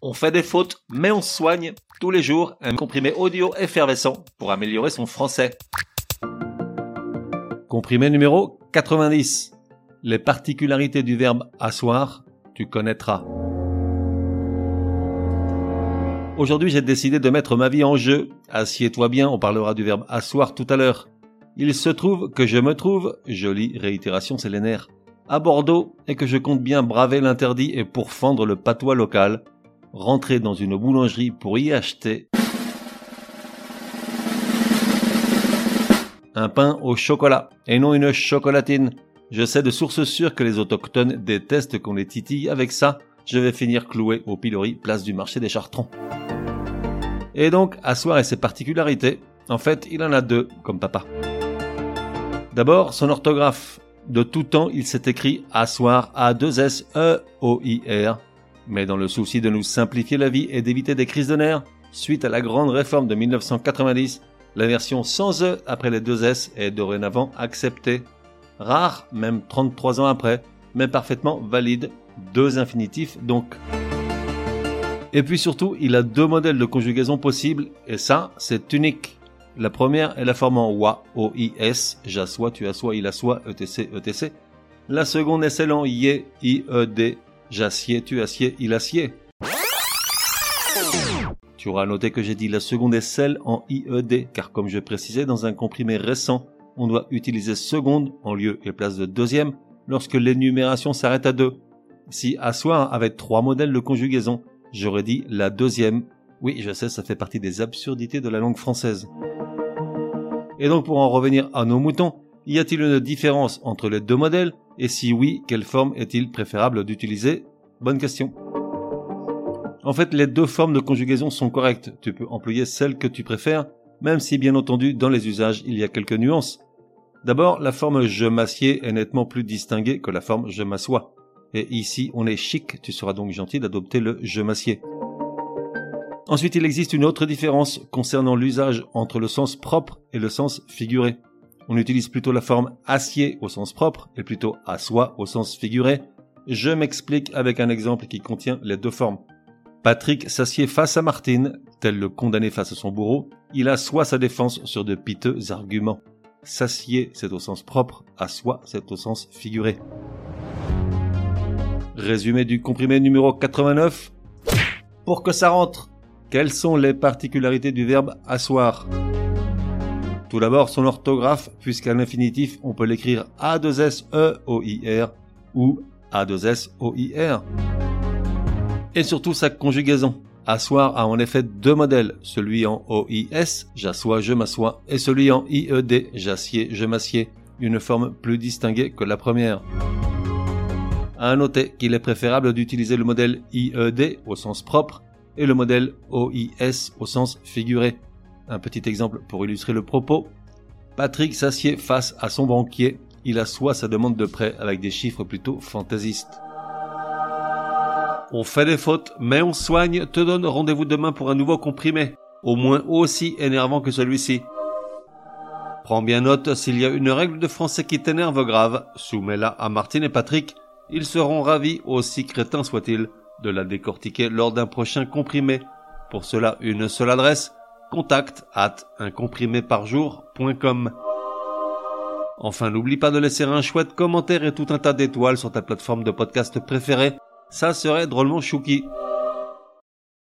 On fait des fautes, mais on soigne tous les jours un comprimé audio effervescent pour améliorer son français. Comprimé numéro 90. Les particularités du verbe asseoir, tu connaîtras. Aujourd'hui, j'ai décidé de mettre ma vie en jeu. Assieds-toi bien, on parlera du verbe asseoir tout à l'heure. Il se trouve que je me trouve, jolie réitération sélénaire, à Bordeaux et que je compte bien braver l'interdit et pourfendre le patois local rentrer dans une boulangerie pour y acheter un pain au chocolat et non une chocolatine. Je sais de source sûre que les autochtones détestent qu'on les titille avec ça. Je vais finir cloué au pilori place du marché des Chartrons. Et donc, Assoir et ses particularités. En fait, il en a deux, comme papa. D'abord, son orthographe. De tout temps, il s'est écrit Assoir A-2-S-E-O-I-R mais dans le souci de nous simplifier la vie et d'éviter des crises de nerfs, suite à la grande réforme de 1990, la version sans E après les deux S est dorénavant acceptée. Rare, même 33 ans après, mais parfaitement valide. Deux infinitifs donc. Et puis surtout, il a deux modèles de conjugaison possibles, et ça, c'est unique. La première est la forme en O-I-S, j'assois, tu assois, il assoit, ETC, ETC. La seconde est celle en IE, I-E-D, J'assieds, tu assieds, il assied. Tu auras noté que j'ai dit la seconde est celle en IED, car comme je précisais dans un comprimé récent, on doit utiliser seconde en lieu et place de deuxième lorsque l'énumération s'arrête à deux. Si asseoir avait trois modèles de conjugaison, j'aurais dit la deuxième. Oui, je sais, ça fait partie des absurdités de la langue française. Et donc pour en revenir à nos moutons, y a-t-il une différence entre les deux modèles? Et si oui, quelle forme est-il préférable d'utiliser? Bonne question. En fait, les deux formes de conjugaison sont correctes. Tu peux employer celle que tu préfères, même si bien entendu dans les usages il y a quelques nuances. D'abord, la forme je m'assieds est nettement plus distinguée que la forme je m'assois. Et ici, on est chic, tu seras donc gentil d'adopter le je m'assieds. Ensuite, il existe une autre différence concernant l'usage entre le sens propre et le sens figuré on utilise plutôt la forme acier au sens propre et plutôt assoit au sens figuré. Je m'explique avec un exemple qui contient les deux formes. Patrick s'assied face à Martine, tel le condamné face à son bourreau. Il assoit sa défense sur de piteux arguments. S'assied, c'est au sens propre, assoit, c'est au sens figuré. Résumé du comprimé numéro 89. Pour que ça rentre, quelles sont les particularités du verbe asseoir? Tout d'abord, son orthographe, puisqu'à l'infinitif, on peut l'écrire A2S-E-O-I-R ou A2S-O-I-R. Et surtout sa conjugaison. Asseoir a en effet deux modèles, celui en O-I-S, j'assois, je m'assois, et celui en I-E-D, j'assieds, je m'assieds, une forme plus distinguée que la première. À noter qu'il est préférable d'utiliser le modèle I-E-D au sens propre et le modèle O-I-S au sens figuré. Un petit exemple pour illustrer le propos. Patrick s'assied face à son banquier. Il assoit sa demande de prêt avec des chiffres plutôt fantaisistes. On fait des fautes, mais on soigne. Te donne rendez-vous demain pour un nouveau comprimé, au moins aussi énervant que celui-ci. Prends bien note, s'il y a une règle de français qui t'énerve grave, soumets-la à Martine et Patrick. Ils seront ravis, aussi crétins soient-ils, de la décortiquer lors d'un prochain comprimé. Pour cela, une seule adresse, contact at uncompriméparjour.com. Enfin, n'oublie pas de laisser un chouette commentaire et tout un tas d'étoiles sur ta plateforme de podcast préférée. Ça serait drôlement chouki.